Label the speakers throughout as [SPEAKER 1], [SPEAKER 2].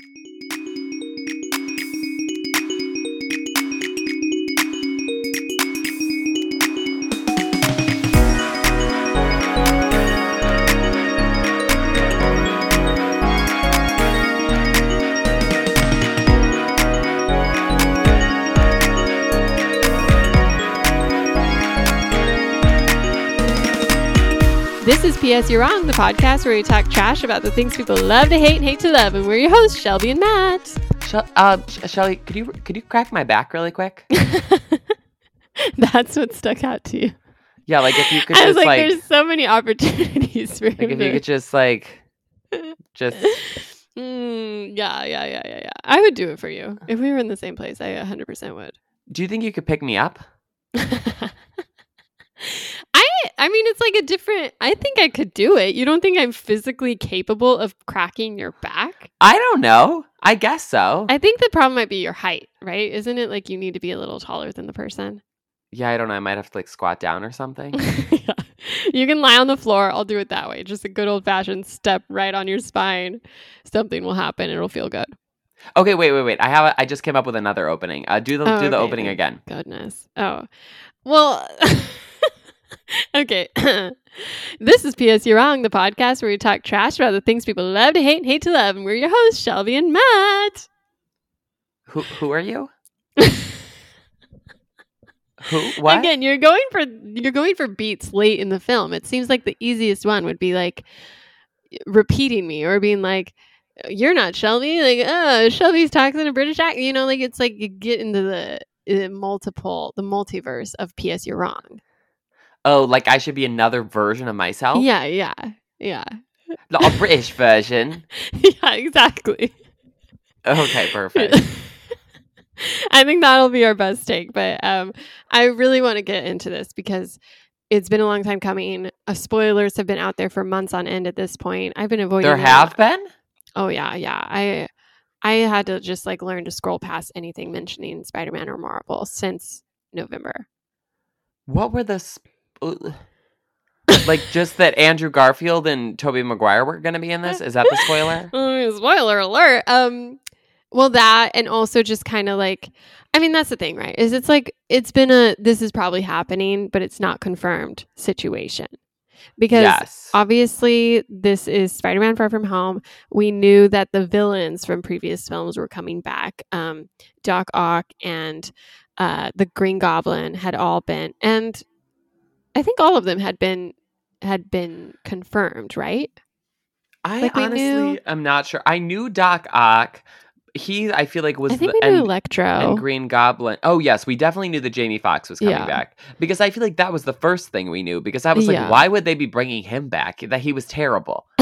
[SPEAKER 1] This P.S. You're Wrong, the podcast where we talk trash about the things people love to hate and hate to love. And we're your hosts, Shelby and Matt.
[SPEAKER 2] Shel- uh, Sh- Shelly, could you could you crack my back really quick?
[SPEAKER 1] That's what stuck out to you.
[SPEAKER 2] Yeah, like if you could
[SPEAKER 1] I was
[SPEAKER 2] just
[SPEAKER 1] like,
[SPEAKER 2] like,
[SPEAKER 1] there's so many opportunities for
[SPEAKER 2] like if you could just like just
[SPEAKER 1] Mm, yeah, yeah, yeah, yeah, yeah. I would do it for you. If we were in the same place, I 100% would.
[SPEAKER 2] do you think you could pick me up?
[SPEAKER 1] I I mean it's like a different I think I could do it. You don't think I'm physically capable of cracking your back?
[SPEAKER 2] I don't know. I guess so.
[SPEAKER 1] I think the problem might be your height, right? Isn't it like you need to be a little taller than the person?
[SPEAKER 2] yeah, I don't know. I might have to like squat down or something.
[SPEAKER 1] yeah. You can lie on the floor. I'll do it that way. Just a good old fashioned step right on your spine. Something will happen. It'll feel good.
[SPEAKER 2] okay, wait, wait, wait. I have. A, I just came up with another opening. Uh, do the
[SPEAKER 1] Oh,
[SPEAKER 2] do the
[SPEAKER 1] okay,
[SPEAKER 2] opening again.
[SPEAKER 1] Goodness. Oh, well. okay. this is P.S. You're Wrong, the podcast where we talk trash about the things people love to hate and hate to love. And we're your hosts, Shelby and Matt.
[SPEAKER 2] Who who are you? Who what?
[SPEAKER 1] Again, you're going for you're going for beats late in the film. It seems like the easiest one would be like repeating me or being like, "You're not Shelby." Like, "Oh, Shelby's talking in a British accent." You know, like it's like you get into the uh, multiple, the multiverse of P.S. You're wrong.
[SPEAKER 2] Oh, like I should be another version of myself.
[SPEAKER 1] Yeah, yeah, yeah, Not
[SPEAKER 2] a British version.
[SPEAKER 1] yeah. Exactly.
[SPEAKER 2] Okay, perfect.
[SPEAKER 1] I think that'll be our best take. But um, I really want to get into this because it's been a long time coming. Uh, spoilers have been out there for months on end at this point. I've been avoiding.
[SPEAKER 2] There have been.
[SPEAKER 1] Oh yeah, yeah. I I had to just like learn to scroll past anything mentioning Spider-Man or Marvel since November.
[SPEAKER 2] What were the like just that Andrew Garfield and Tobey Maguire were going to be in this? Is that the spoiler?
[SPEAKER 1] Spoiler alert. Um well that and also just kind of like I mean that's the thing, right? Is it's like it's been a this is probably happening, but it's not confirmed situation. Because
[SPEAKER 2] yes.
[SPEAKER 1] obviously this is Spider-Man Far From Home. We knew that the villains from previous films were coming back. Um Doc Ock and uh the Green Goblin had all been and I think all of them had been had been confirmed, right?
[SPEAKER 2] I
[SPEAKER 1] like
[SPEAKER 2] honestly
[SPEAKER 1] knew-
[SPEAKER 2] am not sure. I knew Doc Ock. He, I feel like was
[SPEAKER 1] I think
[SPEAKER 2] the
[SPEAKER 1] we knew
[SPEAKER 2] and,
[SPEAKER 1] Electro.
[SPEAKER 2] and Green Goblin. Oh yes, we definitely knew that Jamie Foxx was coming
[SPEAKER 1] Yeah.
[SPEAKER 2] back because I feel like that was the first thing we knew because I was like,
[SPEAKER 1] Yeah.
[SPEAKER 2] why would they be bringing him back? That he was terrible.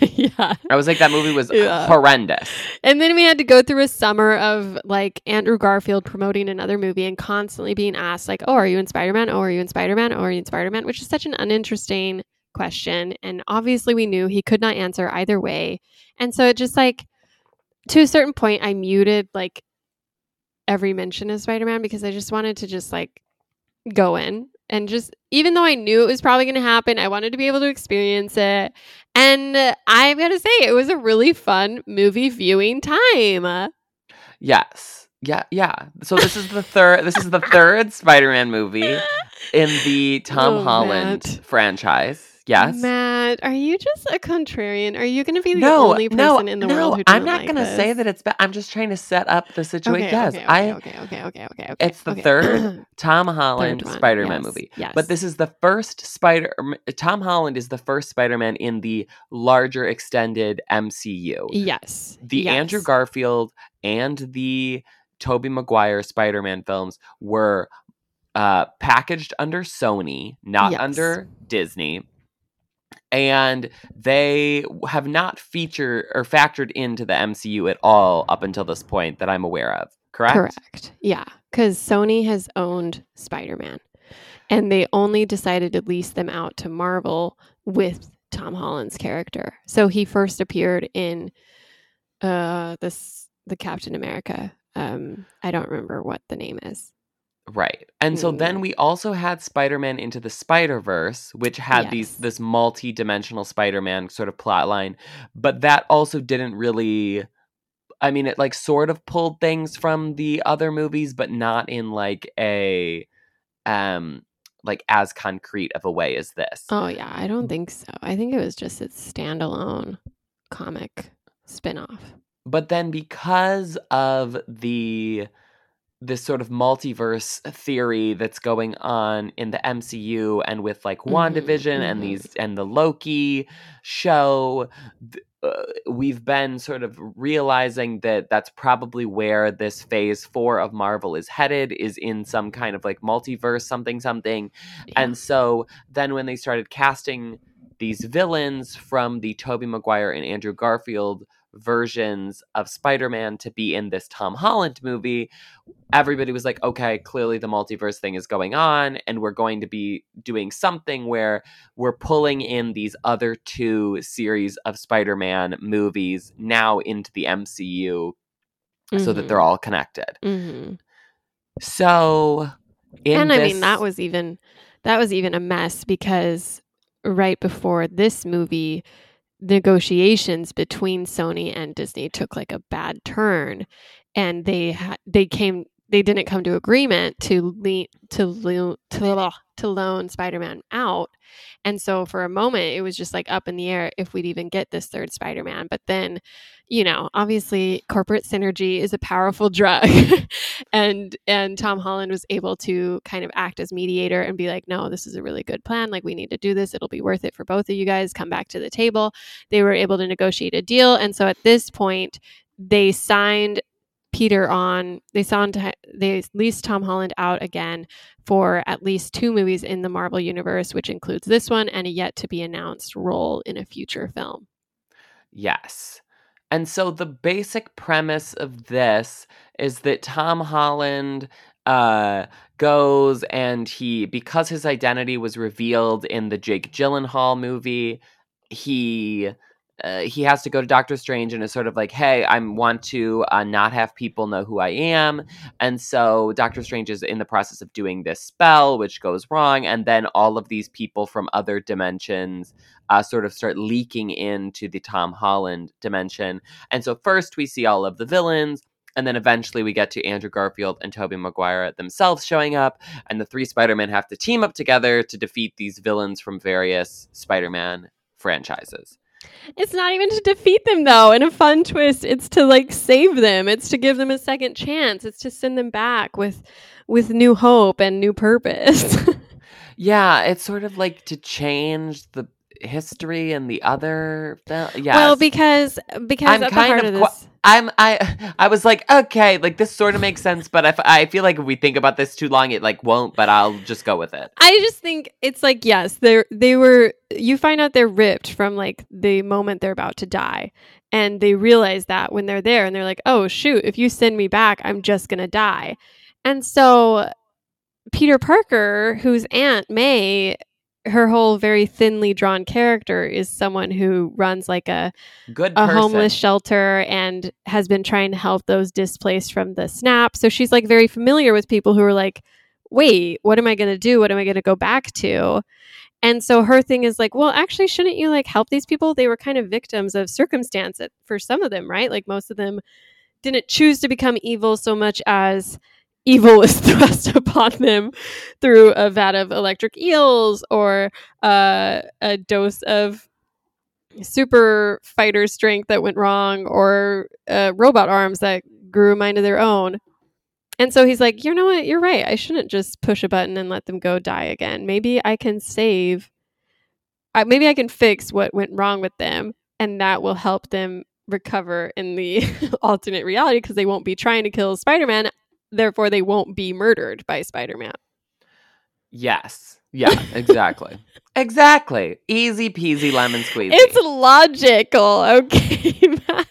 [SPEAKER 1] yeah.
[SPEAKER 2] I was like, that movie was
[SPEAKER 1] Yeah.
[SPEAKER 2] horrendous.
[SPEAKER 1] And then we had to go through a summer of like Andrew Garfield promoting another movie and constantly being asked, like, oh, are you in Spider Man? Oh, are you in Spider Man? Oh, are you in Spider Man? Which is such an uninteresting question. And obviously, we knew he could not answer either way. And so it just like, to a certain point, I muted like every mention of Spider Man because I just wanted to just like go in and just, even though I knew it was probably going to happen, I wanted to be able to experience it. And uh, I've got to say, it was a really fun movie viewing time.
[SPEAKER 2] Yes. Yeah, yeah. So this is the third this is the third Spider-Man movie in the Tom
[SPEAKER 1] Oh,
[SPEAKER 2] Holland
[SPEAKER 1] Matt.
[SPEAKER 2] franchise. Yes.
[SPEAKER 1] Matt, are you just a contrarian? Are you going to be the
[SPEAKER 2] no,
[SPEAKER 1] only person
[SPEAKER 2] no,
[SPEAKER 1] in the
[SPEAKER 2] no,
[SPEAKER 1] world who
[SPEAKER 2] I'm
[SPEAKER 1] doesn't like
[SPEAKER 2] gonna say that it's bad. I'm just trying to set up the situation.
[SPEAKER 1] Okay,
[SPEAKER 2] yes,
[SPEAKER 1] okay,
[SPEAKER 2] I
[SPEAKER 1] okay, okay, okay, okay, okay.
[SPEAKER 2] it's the
[SPEAKER 1] okay.
[SPEAKER 2] third Tom Holland
[SPEAKER 1] one,
[SPEAKER 2] Spider-Man
[SPEAKER 1] yes,
[SPEAKER 2] movie.
[SPEAKER 1] Yes.
[SPEAKER 2] But this is the first Spider Tom Holland is the first Spider-Man in the larger extended MCU.
[SPEAKER 1] yes.
[SPEAKER 2] The
[SPEAKER 1] yes.
[SPEAKER 2] Andrew Garfield and the Tobey Maguire Spider-Man films were uh, packaged under Sony, not
[SPEAKER 1] Yes.
[SPEAKER 2] under Disney. And they have not featured or factored into the MCU at all up until this point that I'm aware of. Correct?
[SPEAKER 1] Correct. Yeah, because Sony has owned Spider Man, and they only decided to lease them out to Marvel with Tom Holland's character. So he first appeared in uh this the Captain America. Um, I don't remember what the name is.
[SPEAKER 2] Right. And so then
[SPEAKER 1] Mm.
[SPEAKER 2] we also had Spider-Man into the Spider-Verse, which had these this multi-dimensional Spider-Man sort of plot line, but that also didn't really I mean, it like sort of pulled things from the other movies, but not in like a um like as concrete of a way as this.
[SPEAKER 1] Oh yeah, I don't think so. I think it was just its standalone comic spin-off.
[SPEAKER 2] But then because of the this sort of multiverse theory that's going on in the MCU and with like
[SPEAKER 1] Mhm,
[SPEAKER 2] WandaVision and
[SPEAKER 1] mhm.
[SPEAKER 2] these and the Loki show uh, we've been sort of realizing that that's probably where this phase 4 of Marvel is headed is in some kind of like multiverse something something
[SPEAKER 1] Yeah.
[SPEAKER 2] and so then when they started casting these villains from the Tobey Maguire and Andrew Garfield versions of Spider-Man to be in this Tom Holland movie, everybody was like, okay, clearly the multiverse thing is going on, and we're going to be doing something where we're pulling in these other two series of Spider-Man movies now into the MCU so that they're all connected.
[SPEAKER 1] Mhm.
[SPEAKER 2] So in
[SPEAKER 1] and I
[SPEAKER 2] this-
[SPEAKER 1] mean that was even that was even a mess because right before this movie negotiations between Sony and Disney took like a bad turn and they ha- they came they didn't come to agreement to le- to lo- to, to loan Spider-Man out. And so for a moment it was just like up in the air if we'd even get this third Spider-Man. But then you know obviously corporate synergy is a powerful drug. And and Tom Holland was able to kind of act as mediator and be like no this is a really good plan. Like we need to do this. It'll be worth it for both of you guys. Come back to the table. They were able to negotiate a deal. And so at this point they signed Peter on they signed they leased Tom Holland out again for at least two movies in the Marvel universe which includes this one and a yet to be announced role in a future film
[SPEAKER 2] Yes. And so the basic premise of this is that Tom Holland uh, goes and he, because his identity was revealed in the Jake Gyllenhaal movie, he. Uh, he has to go to Doctor Strange and is sort of like, "Hey, I want to uh, not have people know who I am," and so Doctor Strange is in the process of doing this spell, which goes wrong, and then all of these people from other dimensions uh, sort of start leaking into the Tom Holland dimension. And so first we see all of the villains, and then eventually we get to Andrew Garfield and Tobey Maguire themselves showing up, and the three Spider-Men have to team up together to defeat these villains from various Spider-Man franchises.
[SPEAKER 1] It's not even to defeat them though. In a fun twist, it's to like save them. It's to give them a second chance. It's to send them back with with new hope and new purpose.
[SPEAKER 2] Yeah, it's sort of like to change the history and the other. Th- yes.
[SPEAKER 1] Well, because because
[SPEAKER 2] I'm
[SPEAKER 1] at the
[SPEAKER 2] kind
[SPEAKER 1] heart
[SPEAKER 2] of
[SPEAKER 1] of this,
[SPEAKER 2] I'm I I was like okay like this sort of makes sense but i feel like if we think about this too long it like won't but I'll just go with it.
[SPEAKER 1] I just think it's like yes, they they were. You find out they're ripped from like the moment they're about to die, and they realize that when they're there, and they're like, oh shoot, if you send me back, I'm just gonna die, and so Peter Parker, whose Aunt May. Her whole very thinly drawn character is someone who runs like a
[SPEAKER 2] Good
[SPEAKER 1] a
[SPEAKER 2] person.
[SPEAKER 1] homeless shelter and has been trying to help those displaced from the snap. So she's like very familiar with people who are like, wait, what am I going to do? What am I going to go back to? And so her thing is like, well, actually, shouldn't you like help these people? They were kind of victims of circumstance for some of them, right? Like most of them didn't choose to become evil so much as evil is thrust upon them through a vat of electric eels or uh, a dose of super fighter strength that went wrong or uh, robot arms that grew mind of their own. And so he's like, you know what? You're right. I shouldn't just push a button and let them go die again. Maybe I can save, maybe I can fix what went wrong with them, and that will help them recover in the alternate reality because they won't be trying to kill Spider Man. Therefore, they won't be murdered by Spider Man.
[SPEAKER 2] Yes. Yeah, exactly. exactly. Easy peasy lemon squeezy.
[SPEAKER 1] It's logical, okay, Matt.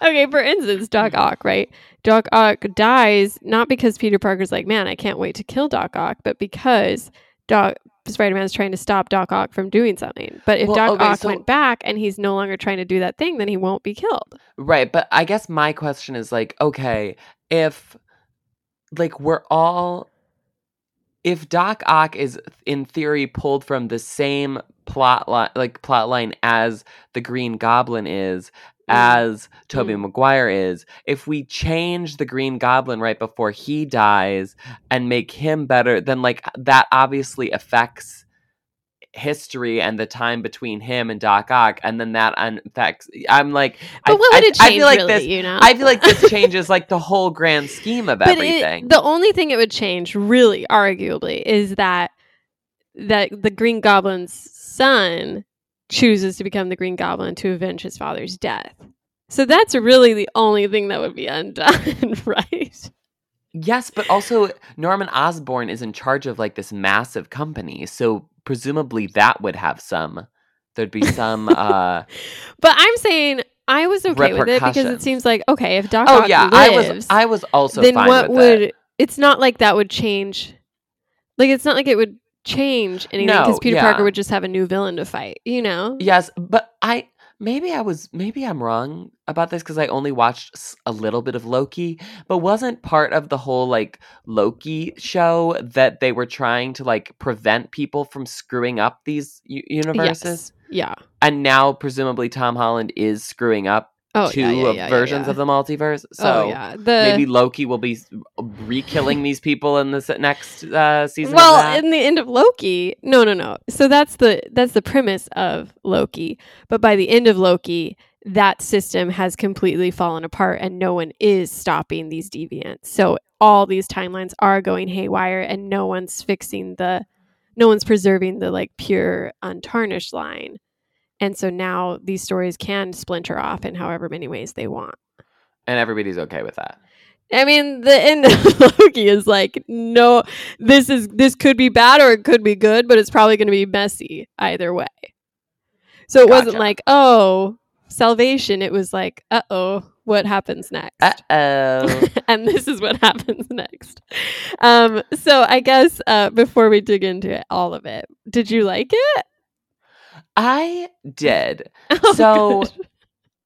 [SPEAKER 1] Okay, for instance, Doc Ock, right? Doc Ock dies not because Peter Parker's like, man, I can't wait to kill Doc Ock, but because Doc Spider Man's trying to stop Doc Ock from doing something. But if
[SPEAKER 2] Well,
[SPEAKER 1] Doc
[SPEAKER 2] okay,
[SPEAKER 1] Ock
[SPEAKER 2] so-
[SPEAKER 1] went back and he's no longer trying to do that thing, then he won't be killed.
[SPEAKER 2] Right, but I guess my question is like, okay, if like we're all if Doc Ock is in theory pulled from the same plot line like plot line as the Green Goblin is as Tobey
[SPEAKER 1] Mm.
[SPEAKER 2] Maguire is, if we change the Green Goblin right before he dies and make him better, then like that obviously affects history and the time between him and Doc Ock, and then that affects. I'm like,
[SPEAKER 1] But
[SPEAKER 2] I,
[SPEAKER 1] what would
[SPEAKER 2] I-
[SPEAKER 1] it
[SPEAKER 2] I
[SPEAKER 1] change?
[SPEAKER 2] feel like
[SPEAKER 1] really,
[SPEAKER 2] this.
[SPEAKER 1] you know,
[SPEAKER 2] I feel like this changes like the whole grand scheme of
[SPEAKER 1] but
[SPEAKER 2] everything.
[SPEAKER 1] It, the only thing it would change, really, arguably, is that that the Green Goblin's son chooses to become the Green Goblin to avenge his father's death. So that's really the only thing that would be undone, right?
[SPEAKER 2] Yes, but also Norman Osborn is in charge of like this massive company, so presumably that would have some. There'd be some. uh
[SPEAKER 1] But I'm saying I was okay with it because it seems like okay, if Doc
[SPEAKER 2] Oh
[SPEAKER 1] Ock
[SPEAKER 2] yeah, I was. I was also
[SPEAKER 1] then
[SPEAKER 2] fine
[SPEAKER 1] what
[SPEAKER 2] with
[SPEAKER 1] would
[SPEAKER 2] it.
[SPEAKER 1] it's not like that would change like it's not like it would change anything because
[SPEAKER 2] No,
[SPEAKER 1] Peter
[SPEAKER 2] yeah.
[SPEAKER 1] Parker would just have a new villain to fight, you know?
[SPEAKER 2] Yes, but I maybe I was maybe I'm wrong about this because I only watched a little bit of Loki, but wasn't part of the whole like Loki show that they were trying to like prevent people from screwing up these u- universes,
[SPEAKER 1] Yes. Yeah.
[SPEAKER 2] and now presumably Tom Holland is screwing up
[SPEAKER 1] Oh,
[SPEAKER 2] two
[SPEAKER 1] yeah, yeah, yeah,
[SPEAKER 2] versions of the multiverse. So
[SPEAKER 1] oh yeah. The
[SPEAKER 2] maybe Loki will be re-killing these people in this next uh, season.
[SPEAKER 1] well, in the end of Loki, no, no, no. So that's the that's the premise of Loki. But by the end of Loki, that system has completely fallen apart, and no one is stopping these deviants. So all these timelines are going haywire, and no one's fixing the, no one's preserving the like pure untarnished line. And so now these stories can splinter off in however many ways they want.
[SPEAKER 2] and everybody's okay with that.
[SPEAKER 1] I mean, the end of Loki is like, no, this is this could be bad or it could be good, but it's probably going to be messy either way. So it wasn't like, oh, salvation. It was like, uh oh, what happens next?
[SPEAKER 2] Uh oh.
[SPEAKER 1] and this is what happens next. Um, so I guess uh, before we dig into it, all of it, did you like it?
[SPEAKER 2] I did.
[SPEAKER 1] Oh,
[SPEAKER 2] So-
[SPEAKER 1] good.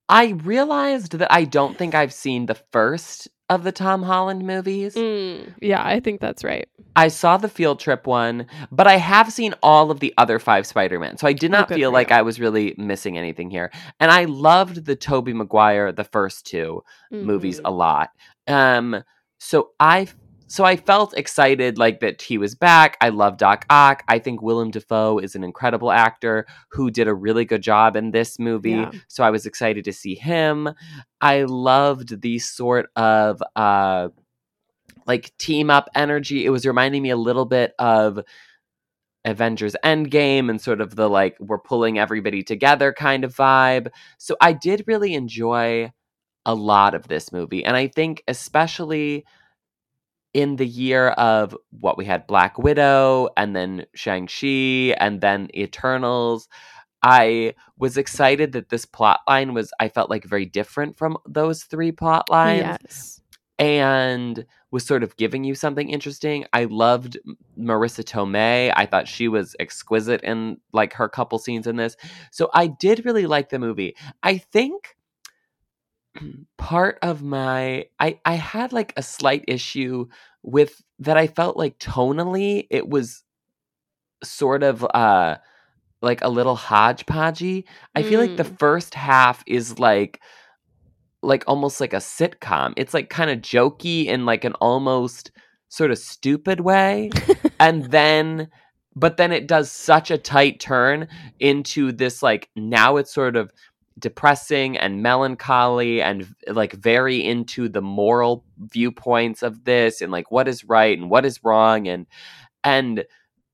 [SPEAKER 2] I realized that I don't think I've seen the first of the Tom Holland movies.
[SPEAKER 1] Mm, yeah, I think that's right.
[SPEAKER 2] I saw the field trip one, but I have seen all of the other five Spider-Man. So I did
[SPEAKER 1] Oh,
[SPEAKER 2] not
[SPEAKER 1] good
[SPEAKER 2] feel like
[SPEAKER 1] you.
[SPEAKER 2] I was really missing anything here. And I loved the Tobey Maguire, the first two movies
[SPEAKER 1] Mhm.
[SPEAKER 2] a lot. Um so I so I felt excited like that he was back. I love Doc Ock. I think Willem Dafoe is an incredible actor who did a really good job in this movie.
[SPEAKER 1] Yeah.
[SPEAKER 2] So I was excited to see him. I loved the sort of uh like team up energy. It was reminding me a little bit of Avengers Endgame and sort of the like we're pulling everybody together kind of vibe. So I did really enjoy a lot of this movie. And I think especially in the year of what we had Black Widow and then Shang-Chi and then Eternals, I was excited that this plot line was I felt like very different from those three plot lines
[SPEAKER 1] Yes.
[SPEAKER 2] and was sort of giving you something interesting. I loved Marisa Tomei. I thought she was exquisite in like her couple scenes in this. So I did really like the movie. I think part of my I I had like a slight issue with that I felt like tonally it was sort of uh like a little hodgepodgey. I feel like the
[SPEAKER 1] Mm.
[SPEAKER 2] first half is like like almost like a sitcom. It's like kind of jokey in like an almost sort of stupid way. and then but then it does such a tight turn into this like now it's sort of depressing and melancholy and like very into the moral viewpoints of this and like what is right and what is wrong and and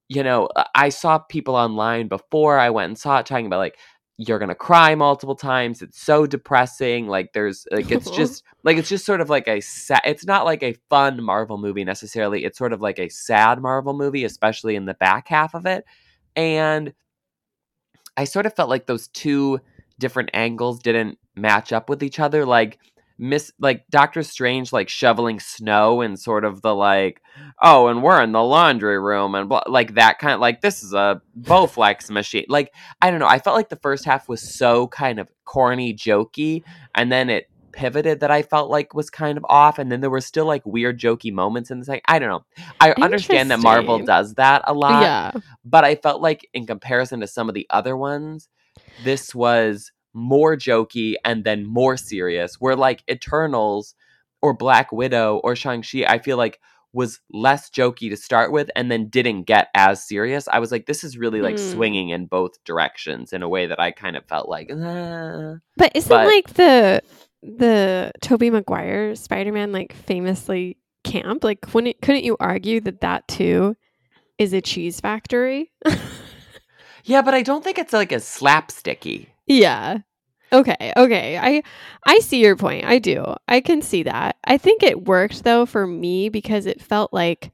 [SPEAKER 2] you know I- saw people online before i went and saw it talking about like you're gonna cry multiple times. It's so depressing. Like there's like it's just like it's just sort of like a sad it's not like a fun marvel movie necessarily. It's sort of like a sad marvel movie especially in the back half of it. And i sort of felt like those two different angles didn't match up with each other like miss like doctor strange like shoveling snow and sort of the like oh and we're in the laundry room and blah, like that kind of like this is a bowflex machine. Like i don't know i felt like the first half was so kind of corny jokey and then it pivoted that i felt like was kind of off and then there were still like weird jokey moments in the second i don't know. I understand that marvel does that a lot
[SPEAKER 1] yeah.
[SPEAKER 2] but I felt like in comparison to some of the other ones, this was more jokey and then more serious. Where like Eternals or Black Widow or Shang-Chi, I feel like was less jokey to start with and then didn't get as serious. I was like, this is really like
[SPEAKER 1] Hmm.
[SPEAKER 2] swinging in both directions in a way that I kind of felt like, "Ah."
[SPEAKER 1] But isn't
[SPEAKER 2] But-
[SPEAKER 1] like the the Tobey Maguire Spider-Man like famously camp? Like couldn't couldn't you argue that that too is a cheese factory?
[SPEAKER 2] yeah, but I don't think it's like as slapsticky.
[SPEAKER 1] yeah. Okay, okay. I I see your point. I do. I can see that. I think it worked though for me because it felt like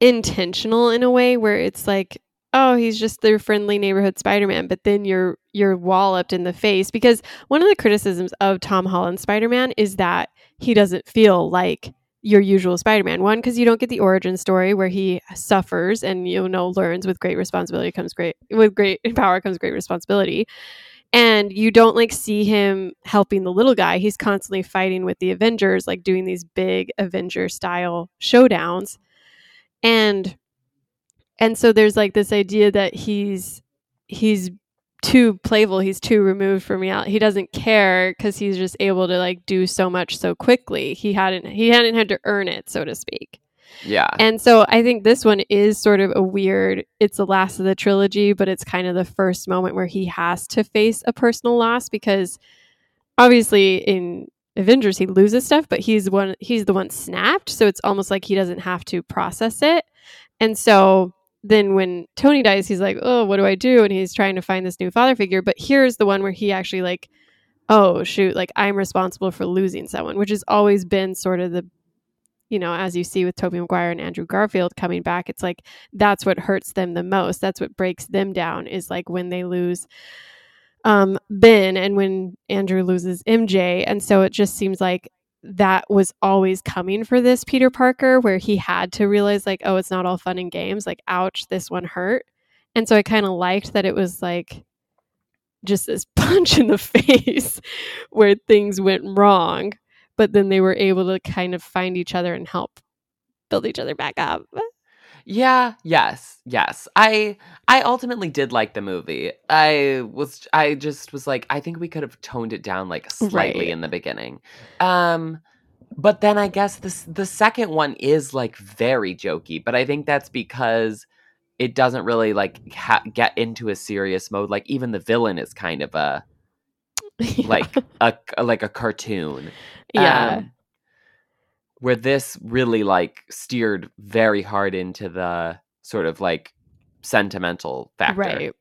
[SPEAKER 1] intentional in a way where it's like oh he's just their friendly neighborhood spider-man but then you're you're walloped in the face because one of the criticisms of tom holland's spider-man is that he doesn't feel like your usual spider-man. One because you don't get the origin story where he suffers and you know learns with great responsibility comes great with great power comes great responsibility. And you don't like see him helping the little guy. He's constantly fighting with the avengers like doing these big avenger style showdowns. And and so there's like this idea that he's he's too playful he's too removed from reality he doesn't care because he's just able to like do so much so quickly he hadn't he hadn't had to earn it so to speak
[SPEAKER 2] Yeah.
[SPEAKER 1] and so I think this one is sort of a weird, it's the last of the trilogy, but it's kind of the first moment where he has to face a personal loss because obviously in Avengers he loses stuff, but he's one he's the one snapped, so it's almost like he doesn't have to process it. And so then when Tony dies, he's like, "Oh, what do I do?" and he's trying to find this new father figure, but here's the one where he actually like oh shoot like i'm responsible for losing someone which has always been sort of the you know, as you see with Tobey Maguire and Andrew Garfield coming back, it's like that's what hurts them the most. That's what breaks them down is like when they lose um Ben and when Andrew loses MJ. And so it just seems like that was always coming for this Peter Parker where he had to realize like, oh, it's not all fun and games. Like, ouch, this one hurt. And so I kind of liked that it was like just this punch in the face where things went wrong but then they were able to kind of find each other and help build each other back up.
[SPEAKER 2] Yeah, yes, yes. I I ultimately did like the movie. I was I just was like I think we could have toned it down like slightly
[SPEAKER 1] Right.
[SPEAKER 2] in the beginning. Um but then I guess this the second one is like very jokey, but I think that's because it doesn't really like ha- get into a serious mode. Like even the villain is kind of a like a like a cartoon.
[SPEAKER 1] yeah,
[SPEAKER 2] Um, where this really like steered very hard into the sort of like sentimental factor.
[SPEAKER 1] right.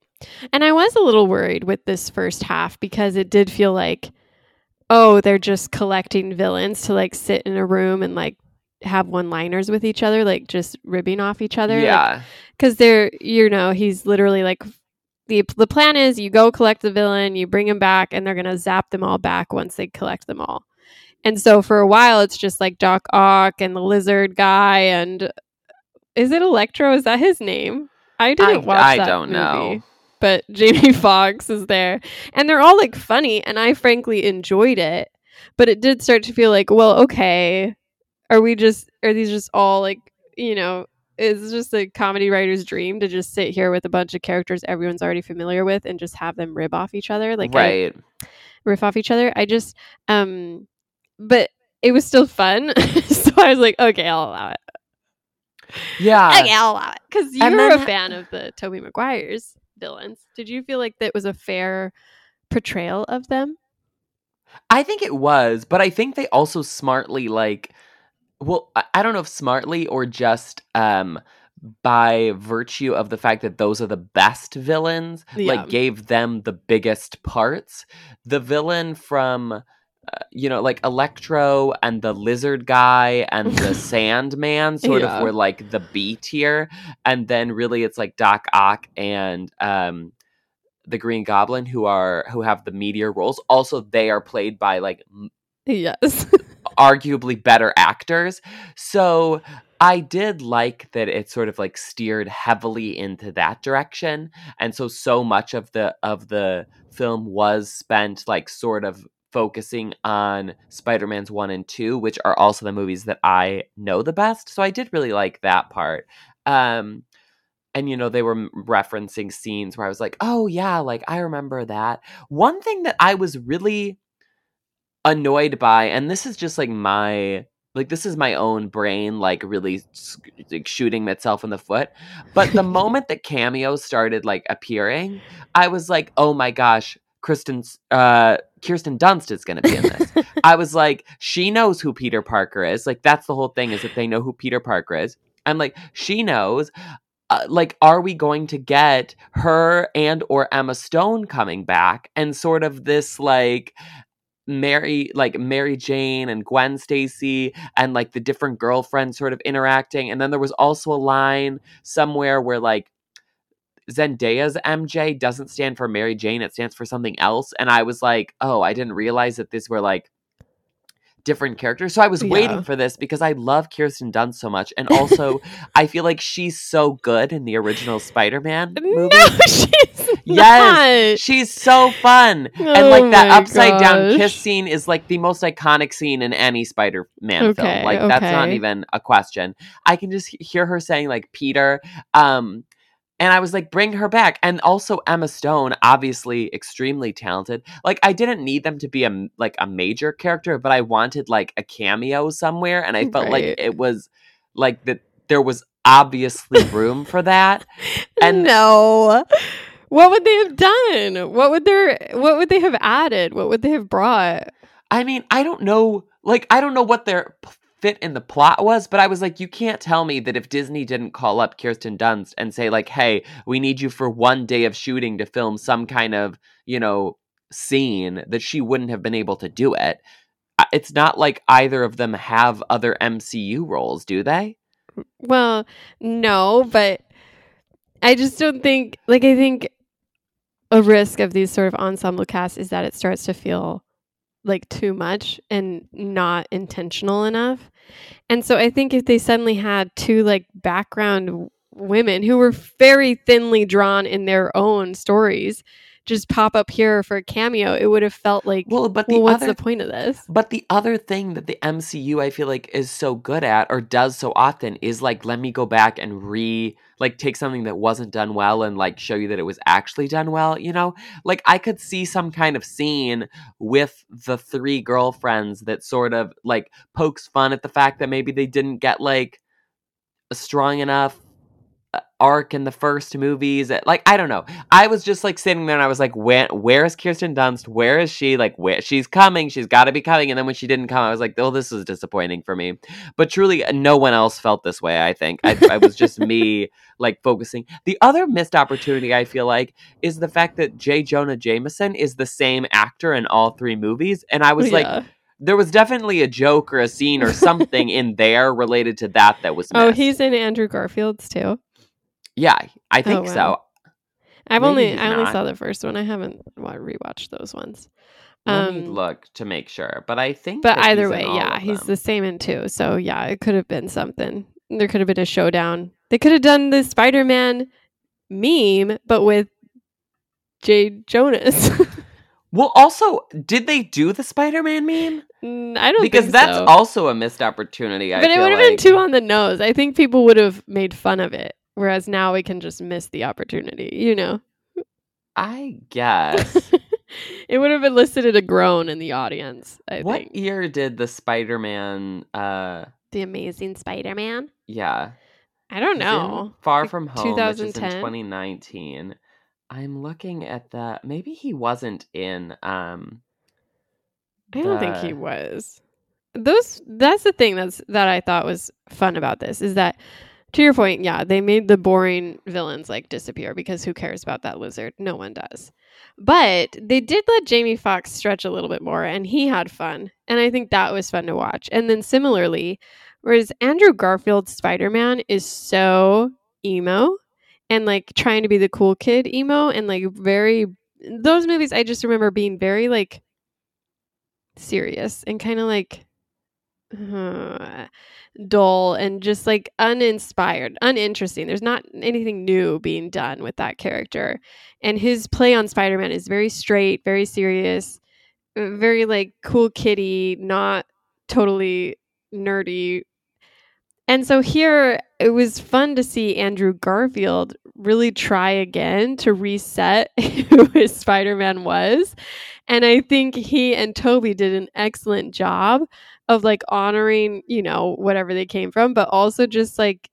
[SPEAKER 1] And I was a little worried with this first half because it did feel like, oh, they're just collecting villains to like sit in a room and like have one liners with each other, like just ribbing off each other.
[SPEAKER 2] Yeah.
[SPEAKER 1] because they're you know he's literally like the the plan is you go collect the villain, you bring him back, and they're gonna zap them all back once they collect them all. And so for a while, it's just like Doc Ock and the lizard guy, and is it Electro? Is that his name? I didn't
[SPEAKER 2] I,
[SPEAKER 1] watch
[SPEAKER 2] I
[SPEAKER 1] that
[SPEAKER 2] don't know.
[SPEAKER 1] But Jamie Foxx is there, and they're all like funny, and I frankly enjoyed it. But it did start to feel like, well, okay, are we just are these just all like you know is just a comedy writer's dream to just sit here with a bunch of characters everyone's already familiar with and just have them rib off each other like I-
[SPEAKER 2] right.
[SPEAKER 1] riff off each other i just um but it was still fun so i was like okay i'll allow it
[SPEAKER 2] Yeah.
[SPEAKER 1] okay i'll allow it because you
[SPEAKER 2] and
[SPEAKER 1] were
[SPEAKER 2] then-
[SPEAKER 1] a fan of the tobey maguire's villains did you feel like that was a fair portrayal of them
[SPEAKER 2] I think it was, but I think they also smartly like well, I, I don't know if smartly or just um by virtue of the fact that those are the best villains,
[SPEAKER 1] Yeah.
[SPEAKER 2] like gave them the biggest parts. The villain from uh, you know, like Electro and the lizard guy and the Sandman sort
[SPEAKER 1] Yeah.
[SPEAKER 2] of were like the B tier, and then really it's like Doc Ock and um the Green Goblin who are who have the meteor roles. Also, they are played by like
[SPEAKER 1] yes
[SPEAKER 2] arguably better actors. So I did like that it sort of like steered heavily into that direction. And so so much of the of the film was spent like sort of focusing on Spider-Man's 1 and 2, which are also the movies that I know the best. So I did really like that part. Um and you know they were referencing scenes where I was like, "Oh yeah, like I remember that." One thing that I was really annoyed by and this is just like my like this is my own brain like really like shooting itself in the foot but the moment that cameos started like appearing i was like oh my gosh kristen's uh kirsten dunst is going to be in this. I was like she knows who peter parker is. Like that's the whole thing is that they know who peter parker is. I'm like she knows uh, like are we going to get her and or emma stone coming back and sort of this like Mary like Mary Jane and Gwen Stacy and like the different girlfriends sort of interacting? And then there was also a line somewhere where like Zendaya's MJ doesn't stand for Mary Jane it stands for something else and I was like oh I didn't realize that these were like different characters so I was
[SPEAKER 1] Yeah.
[SPEAKER 2] waiting for this because I love Kirsten Dunst so much and also I feel like she's so good in the original Spider-Man movie
[SPEAKER 1] No, she's
[SPEAKER 2] Yes, she's so fun.
[SPEAKER 1] not.
[SPEAKER 2] and like
[SPEAKER 1] Oh
[SPEAKER 2] that
[SPEAKER 1] my
[SPEAKER 2] upside down kiss scene is like the most iconic scene in any Spider-Man
[SPEAKER 1] Okay,
[SPEAKER 2] film. Like that's not even a question. I can just hear her saying like Peter um and I was like bring her back. And also Emma Stone obviously extremely talented. Like I didn't need them to be a like a major character, but I wanted like a cameo somewhere and I felt like it was like that there was obviously room for that. And-
[SPEAKER 1] no. What would they have done? What would their what would they have added? What would they have brought?
[SPEAKER 2] I mean, I don't know. Like, I don't know what their p- fit in the plot was, but I was like, you can't tell me that if Disney didn't call up Kirsten Dunst and say, like, hey, we need you for one day of shooting to film some kind of, you know, scene, that she wouldn't have been able to do it. It's not like either of them have other MCU roles, do they?
[SPEAKER 1] Well, no, but I just don't think like I think a risk of these sort of ensemble casts is that it starts to feel like too much and not intentional enough. And so I think if they suddenly had two like background women who were very thinly drawn in their own stories just pop up here for a cameo, it would have felt like
[SPEAKER 2] Well, but
[SPEAKER 1] well, what's
[SPEAKER 2] other
[SPEAKER 1] the point of this?
[SPEAKER 2] But the other thing that the MCU I feel like is so good at or does so often is like let me go back and re like take something that wasn't done well and like show you that it was actually done well, you know? Like I could see some kind of scene with the three girlfriends that sort of like pokes fun at the fact that maybe they didn't get like a strong enough arc in the first movies. Uh, Like I don't know. I was just like sitting there and I was like, where where is Kirsten Dunst? Where is she? Like where she's coming? She's got to be coming. And then when she didn't come, I was like, oh, this is disappointing for me. But truly, uh, no one else felt this way. I think I, I was just me like focusing. The other missed opportunity I feel like is the fact that J. Jonah Jameson is the same actor in all three movies, and I was like. There was definitely a joke or a scene or something in there related to that that was missed.
[SPEAKER 1] oh, he's in Andrew Garfield's too.
[SPEAKER 2] Yeah, I think
[SPEAKER 1] wow.
[SPEAKER 2] so.
[SPEAKER 1] I've
[SPEAKER 2] Maybe
[SPEAKER 1] only I only
[SPEAKER 2] not.
[SPEAKER 1] saw the first one. I haven't wa- rewatched those ones. Um,
[SPEAKER 2] look to make sure, but I think.
[SPEAKER 1] But either way, yeah, he's the same in two. So yeah, it could have been something. There could have been a showdown. They could have done the Spider-Man meme, but with J. Jonah's.
[SPEAKER 2] Well, also, did they do the Spider-Man meme?
[SPEAKER 1] I don't
[SPEAKER 2] Because that's
[SPEAKER 1] so.
[SPEAKER 2] also a missed opportunity. I
[SPEAKER 1] but it would have been
[SPEAKER 2] like.
[SPEAKER 1] too on the nose. I think people would have made fun of it, whereas now we can just miss the opportunity. You know,
[SPEAKER 2] I guess.
[SPEAKER 1] it would have elicited a groan in the audience. I
[SPEAKER 2] what
[SPEAKER 1] think
[SPEAKER 2] year did the Spider-Man? Uh,
[SPEAKER 1] the Amazing Spider-Man.
[SPEAKER 2] yeah,
[SPEAKER 1] I don't know.
[SPEAKER 2] Far
[SPEAKER 1] Like
[SPEAKER 2] from Home, which is in
[SPEAKER 1] 2010?
[SPEAKER 2] 2019. I'm looking at the. Maybe he wasn't in. Um,
[SPEAKER 1] I don't think he was. Those that's the thing that's that I thought was fun about this is that to your point, yeah, they made the boring villains like disappear because who cares about that lizard? No one does. But they did let Jamie Foxx stretch a little bit more and he had fun. And I think that was fun to watch. And then similarly, whereas Andrew Garfield's Spider-Man is so emo and like trying to be the cool kid emo and like very those movies I just remember being very like serious and kind of like uh, dull and just like uninspired, uninteresting. There's not anything new being done with that character. And his play on Spider Man is very straight, very serious, uh, very like cool kitty, not totally nerdy. And so here it was fun to see Andrew Garfield really try again to reset who his Spider Man was. And I think he and Tobey did an excellent job of like honoring, you know, whatever they came from, but also just like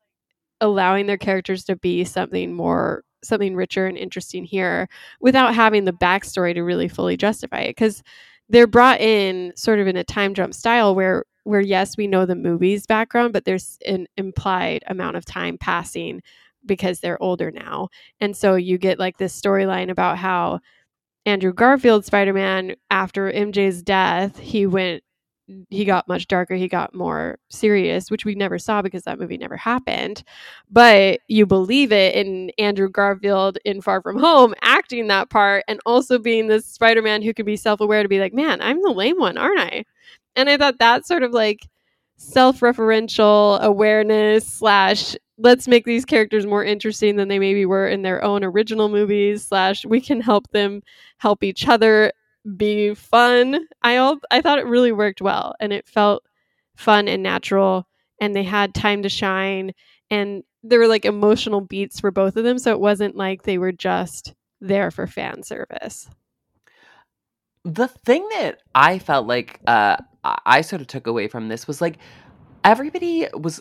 [SPEAKER 1] allowing their characters to be something more something richer and interesting here without having the backstory to really fully justify it because they're brought in sort of in a time jump style where where yes we know the movie's background but there's an implied amount of time passing because they're older now. And so you get like this storyline about how andrew garfield spider-man after mj's death he went he got much darker he got more serious which we never saw because that movie never happened. But you believe it in andrew garfield in far from home acting that part and also being this spider-man who can be self-aware to be like man i'm the lame one aren't i? And i thought that sort of like self-referential awareness slash let's make these characters more interesting than they maybe were in their own original movies slash we can help them help each other be fun. I all I thought it really worked well and it felt fun and natural and they had time to shine and there were like emotional beats for both of them so it wasn't like they were just there for fan service.
[SPEAKER 2] The thing that I felt like uh I sort of took away from this was like everybody was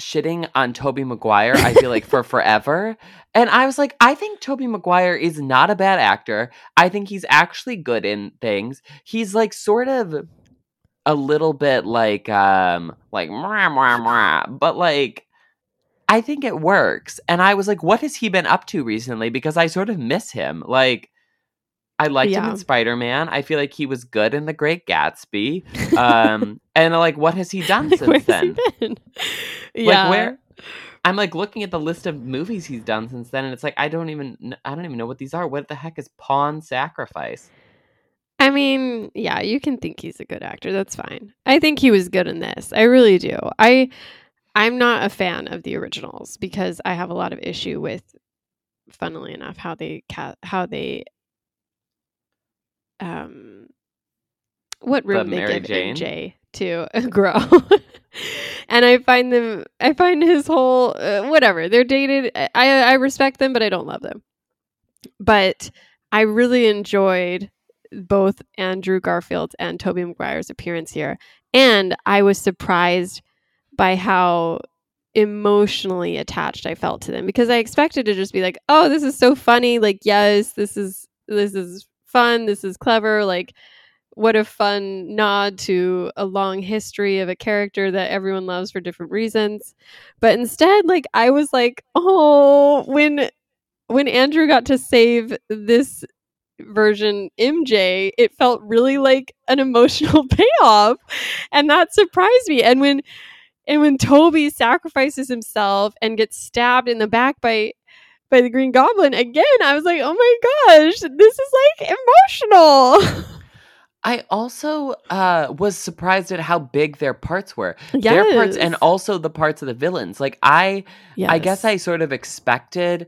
[SPEAKER 2] shitting on Tobey Maguire, I feel like for forever. And I was like, I think Tobey Maguire is not a bad actor. I think he's actually good in things. He's like sort of a little bit like um like mwah, mwah, mwah, but like I think it works. And I was like, what has he been up to recently? Because I sort of miss him. Like I liked him in Spider Man. I feel like he was good in The Great Gatsby. Um, and like, what has he done since
[SPEAKER 1] where's
[SPEAKER 2] then?
[SPEAKER 1] he been?
[SPEAKER 2] Like
[SPEAKER 1] yeah.
[SPEAKER 2] where? I'm like looking at the list of movies he's done since then, and it's like I don't even I don't even know what these are. What the heck is Pawn Sacrifice?
[SPEAKER 1] I mean, yeah, you can think he's a good actor. That's fine. I think he was good in this. I really do. I I'm not a fan of the originals because I have a lot of issue with funnily enough how they ca- how they um what room they
[SPEAKER 2] Mary
[SPEAKER 1] give
[SPEAKER 2] Jane?
[SPEAKER 1] MJ to grow. and I find them I find his whole uh, whatever. They're dated. I I respect them but I don't love them. But I really enjoyed both Andrew Garfield and Tobey Maguire's appearance here. And I was surprised by how emotionally attached I felt to them because I expected to just be like, "Oh, this is so funny. Like, yes, this is this is fun. This is clever. Like, what a fun nod to a long history of a character that everyone loves for different reasons." But instead, like I was like, "Oh, when when Andrew got to save this version MJ, it felt really like an emotional payoff. And that surprised me. And when and when Tobey sacrifices himself and gets stabbed in the back by by the Green Goblin again, I was like, "Oh my gosh, this is like emotional."
[SPEAKER 2] I also uh, was surprised at how big their parts were. Their parts and also the parts of the villains. Like I I guess I sort of expected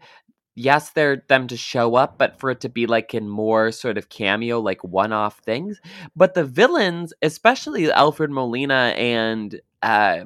[SPEAKER 2] yes, they're them to show up, but for it to be like in more sort of cameo, like one-off things. But the villains, especially Alfred Molina and uh,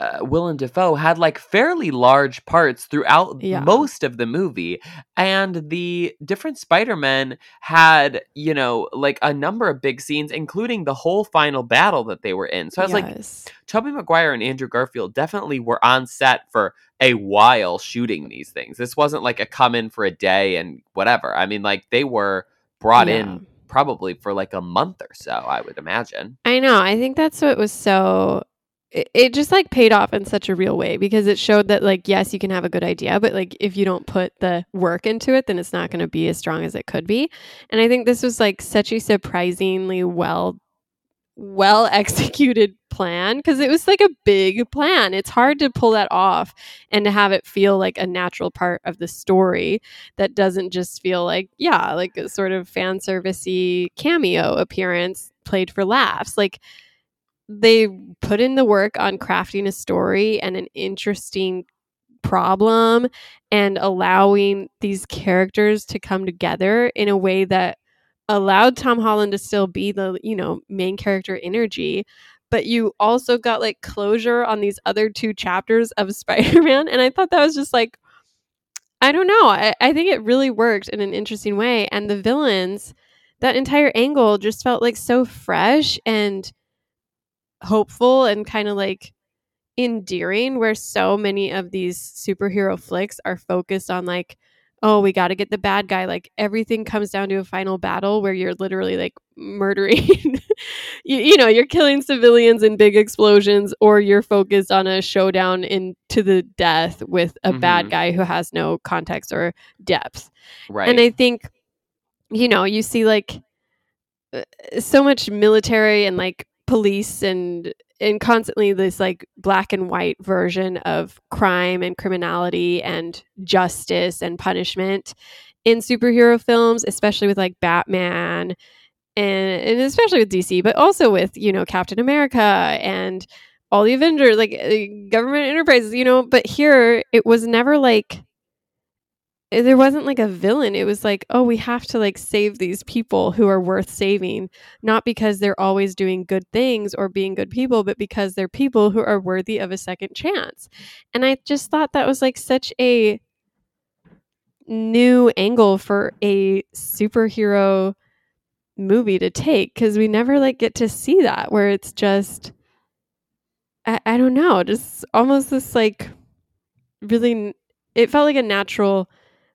[SPEAKER 2] uh, Willem Dafoe, had like fairly large parts throughout
[SPEAKER 1] Yeah.
[SPEAKER 2] most of the movie, and the different Spider-Men had, you know, like a number of big scenes, including the whole final battle that they were in. So I was like,
[SPEAKER 1] Yes.
[SPEAKER 2] Tobey Maguire and Andrew Garfield definitely were on set for a while shooting these things. This wasn't like a come in for a day and whatever. I mean, like they were brought
[SPEAKER 1] Yeah.
[SPEAKER 2] in probably for like a month or so, I would imagine.
[SPEAKER 1] I know. I think that's what was so. It, it just like paid off in such a real way because it showed that like yes, you can have a good idea, but like if you don't put the work into it, then it's not going to be as strong as it could be. And I think this was like such a surprisingly well well executed plan because it was like a big plan. It's hard to pull that off and to have it feel like a natural part of the story that doesn't just feel like yeah, like a sort of fan servicey cameo appearance played for laughs. Like they put in the work on crafting a story and an interesting problem and allowing these characters to come together in a way that allowed Tom Holland to still be the, you know, main character energy, but you also got like closure on these other two chapters of Spider-Man and I thought that was just like I don't know. I, I think it really worked in an interesting way and the villains that entire angle just felt like so fresh and hopeful and kind of like endearing where so many of these superhero flicks are focused on like oh we got to get the bad guy like everything comes down to a final battle where you're literally like murdering you, you know you're killing civilians in big explosions or you're focused on a showdown into the death with a
[SPEAKER 2] Mhm.
[SPEAKER 1] bad guy who has no context or depth
[SPEAKER 2] Right.
[SPEAKER 1] and I think, you know, you see like uh, so much military and like police and and constantly this like black and white version of crime and criminality and justice and punishment in superhero films, especially with like Batman and, and especially with DC, but also with, you know, Captain America and all the Avengers, like uh, government enterprises, you know, but here it was never like there wasn't like a villain. It was like, oh, we have to like save these people who are worth saving, not because they're always doing good things or being good people, but because they're people who are worthy of a second chance. And I just thought that was like such a new angle for a superhero movie to take because we never like get to see that where it's just I, I don't know just almost this like really it felt like a natural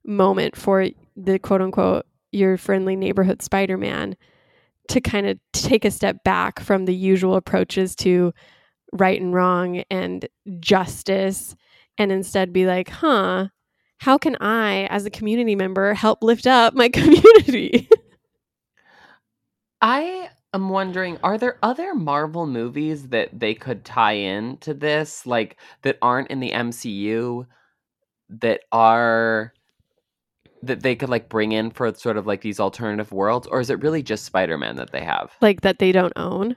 [SPEAKER 1] moment for the quote unquote your friendly neighborhood spider-man to kind of take a step back from the usual approaches to right and wrong and justice and instead be like huh how can i as a community member help lift up my community?
[SPEAKER 2] I am wondering, are there other Marvel movies that they could tie in to this, like that aren't in the MCU, that are that they could like bring in for sort of like these alternative worlds, or is it really just Spider-Man that they have?
[SPEAKER 1] like that they don't own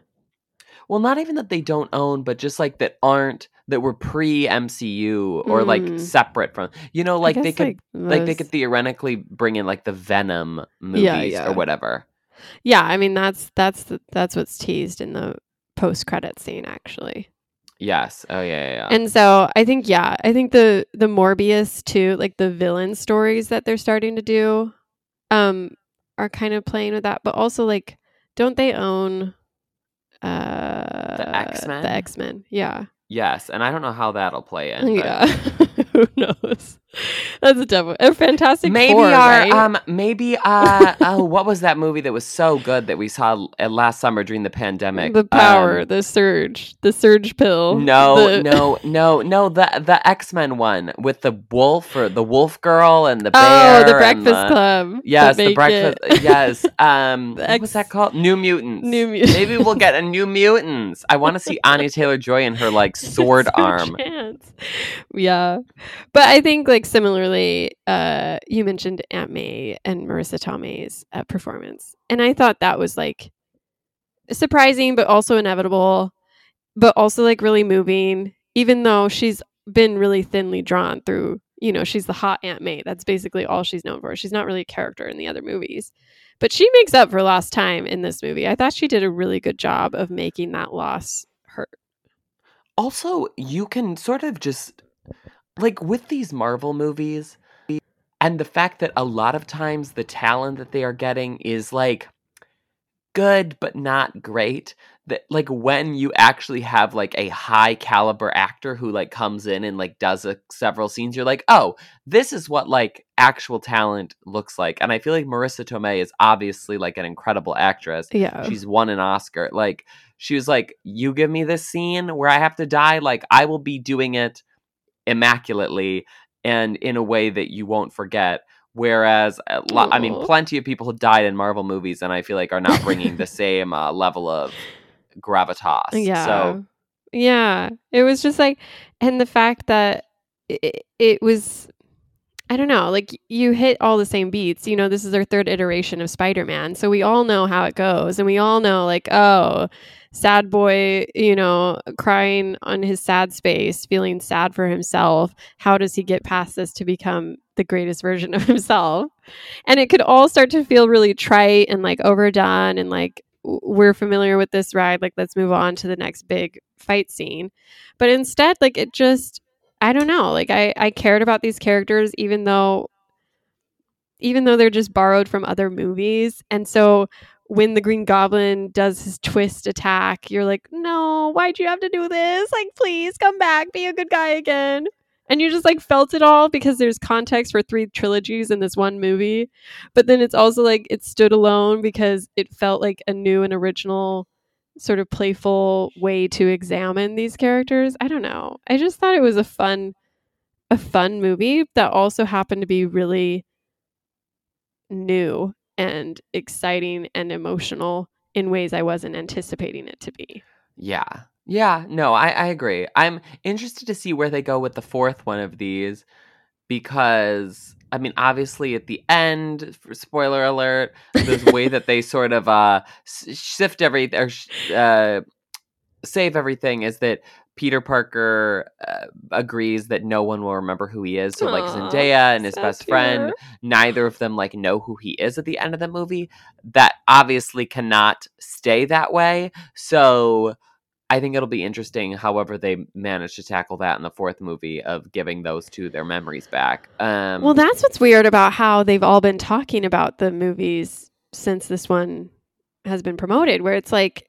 [SPEAKER 2] Well, not even that they don't own, but just like that aren't that were pre MCU or like
[SPEAKER 1] Mm.
[SPEAKER 2] separate from. You know, like they could like they could theoretically bring in like the Venom movies
[SPEAKER 1] Yeah, yeah.
[SPEAKER 2] or whatever.
[SPEAKER 1] yeah i mean that's that's that's what's teased in the post-credit scene actually
[SPEAKER 2] Yes. Oh yeah, yeah. yeah.
[SPEAKER 1] And so I think yeah, I think the the Morbius too, like the villain stories that they're starting to do um are kind of playing with that, but also like don't they own uh the
[SPEAKER 2] X-Men?
[SPEAKER 1] The X-Men. Yeah.
[SPEAKER 2] yes, and I don't know how that'll play in. but
[SPEAKER 1] Yeah. Who knows? That's a one. A fantastic
[SPEAKER 2] Maybe
[SPEAKER 1] Four,
[SPEAKER 2] our
[SPEAKER 1] right?
[SPEAKER 2] um maybe uh oh what was that movie that was so good that we saw uh, last summer during the pandemic?
[SPEAKER 1] the power,
[SPEAKER 2] Um,
[SPEAKER 1] the surge, the surge pill.
[SPEAKER 2] no,
[SPEAKER 1] the-
[SPEAKER 2] no, no, no. The the X Men one with the wolf or the wolf girl and the bear.
[SPEAKER 1] Oh, the Breakfast
[SPEAKER 2] the-
[SPEAKER 1] Club.
[SPEAKER 2] Yes, the breakfast.
[SPEAKER 1] it-
[SPEAKER 2] yes. Um,
[SPEAKER 1] The
[SPEAKER 2] what was that called? New Mutants.
[SPEAKER 1] New Mutants.
[SPEAKER 2] Maybe we'll get a New Mutants. I want to see Anya Taylor Joy in her like sword arm.
[SPEAKER 1] chance. Yeah. But I think like similarly, uh you mentioned Aunt May and Marisa Tomei's uh, performance. And I thought that was like surprising but also inevitable, but also like really moving even though she's been really thinly drawn through, you know, she's the hot Aunt May. That's basically all she's known for. She's not really a character in the other movies. But she makes up for lost time in this movie. I thought she did a really good job of making that loss hurt.
[SPEAKER 2] Also, you can sort of just like with these Marvel movies and the fact that a lot of times the talent that they are getting is like good but not great that like when you actually have like a high caliber actor who like comes in and like does a, several scenes you're like oh this is what like actual talent looks like. And i feel like marisa tomei is obviously like an incredible actress.
[SPEAKER 1] Yeah.
[SPEAKER 2] she's won an oscar. Like she was like you give me this scene where i have to die like i will be doing it immaculately and in a way that you won't forget whereas lo- i mean plenty of people have died in marvel movies and i feel like are not bringing the same uh, level of gravitas
[SPEAKER 1] Yeah.
[SPEAKER 2] so
[SPEAKER 1] yeah. It was just like, and the fact that it, it was, I don't know, like you hit all the same beats. You know, this is our third iteration of Spider Man. So we all know how it goes. And we all know, like, oh, sad boy, you know, crying on his sad space, feeling sad for himself. How does he get past this to become the greatest version of himself? And it could all start to feel really trite and like overdone and like we're familiar with this ride. Like, let's move on to the next big fight scene. But instead, like, it just, I don't know. Like, I, I cared about these characters, even though, even though they're just borrowed from other movies. And so when the Green Goblin does his twist attack, you're like, no, why'd you have to do this? Like, please come back, be a good guy again. And you just like felt it all because there's context for three trilogies in this one movie. But then it's also like it stood alone because it felt like a new and original sort of playful way to examine these characters. I don't know. I just thought it was a fun a fun movie that also happened to be really new and exciting and emotional in ways I wasn't anticipating it to be.
[SPEAKER 2] Yeah. Yeah, no, I, I agree. I'm interested to see where they go with the fourth one of these because I mean, obviously, at the end, spoiler alert, the way that they sort of uh, shift every or uh, save everything is that Peter Parker uh, agrees that no one will remember who he is. So, like Zendaya and his best friend, neither of them like know who he is at the end of the movie. That obviously cannot stay that way. So, I think it'll be interesting, however, they manage to tackle that in the fourth movie of giving those two their memories back. Um,
[SPEAKER 1] Well, that's what's weird about how they've all been talking about the movies since this one has been promoted, where it's like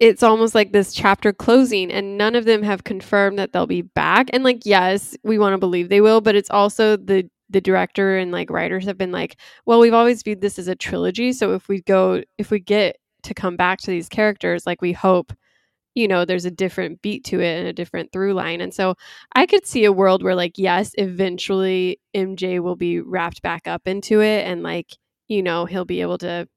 [SPEAKER 1] it's almost like this chapter closing and none of them have confirmed that they'll be back. And like, yes, we want to believe they will, but it's also the the director and like writers have been like, well, we've always viewed this as a trilogy, so if we go if we get to come back to these characters, like we hope you know there's a different beat to it and a different through line and so I could see a world where, like, yes, eventually MJ will be wrapped back up into it, and like, you know, he'll be able to.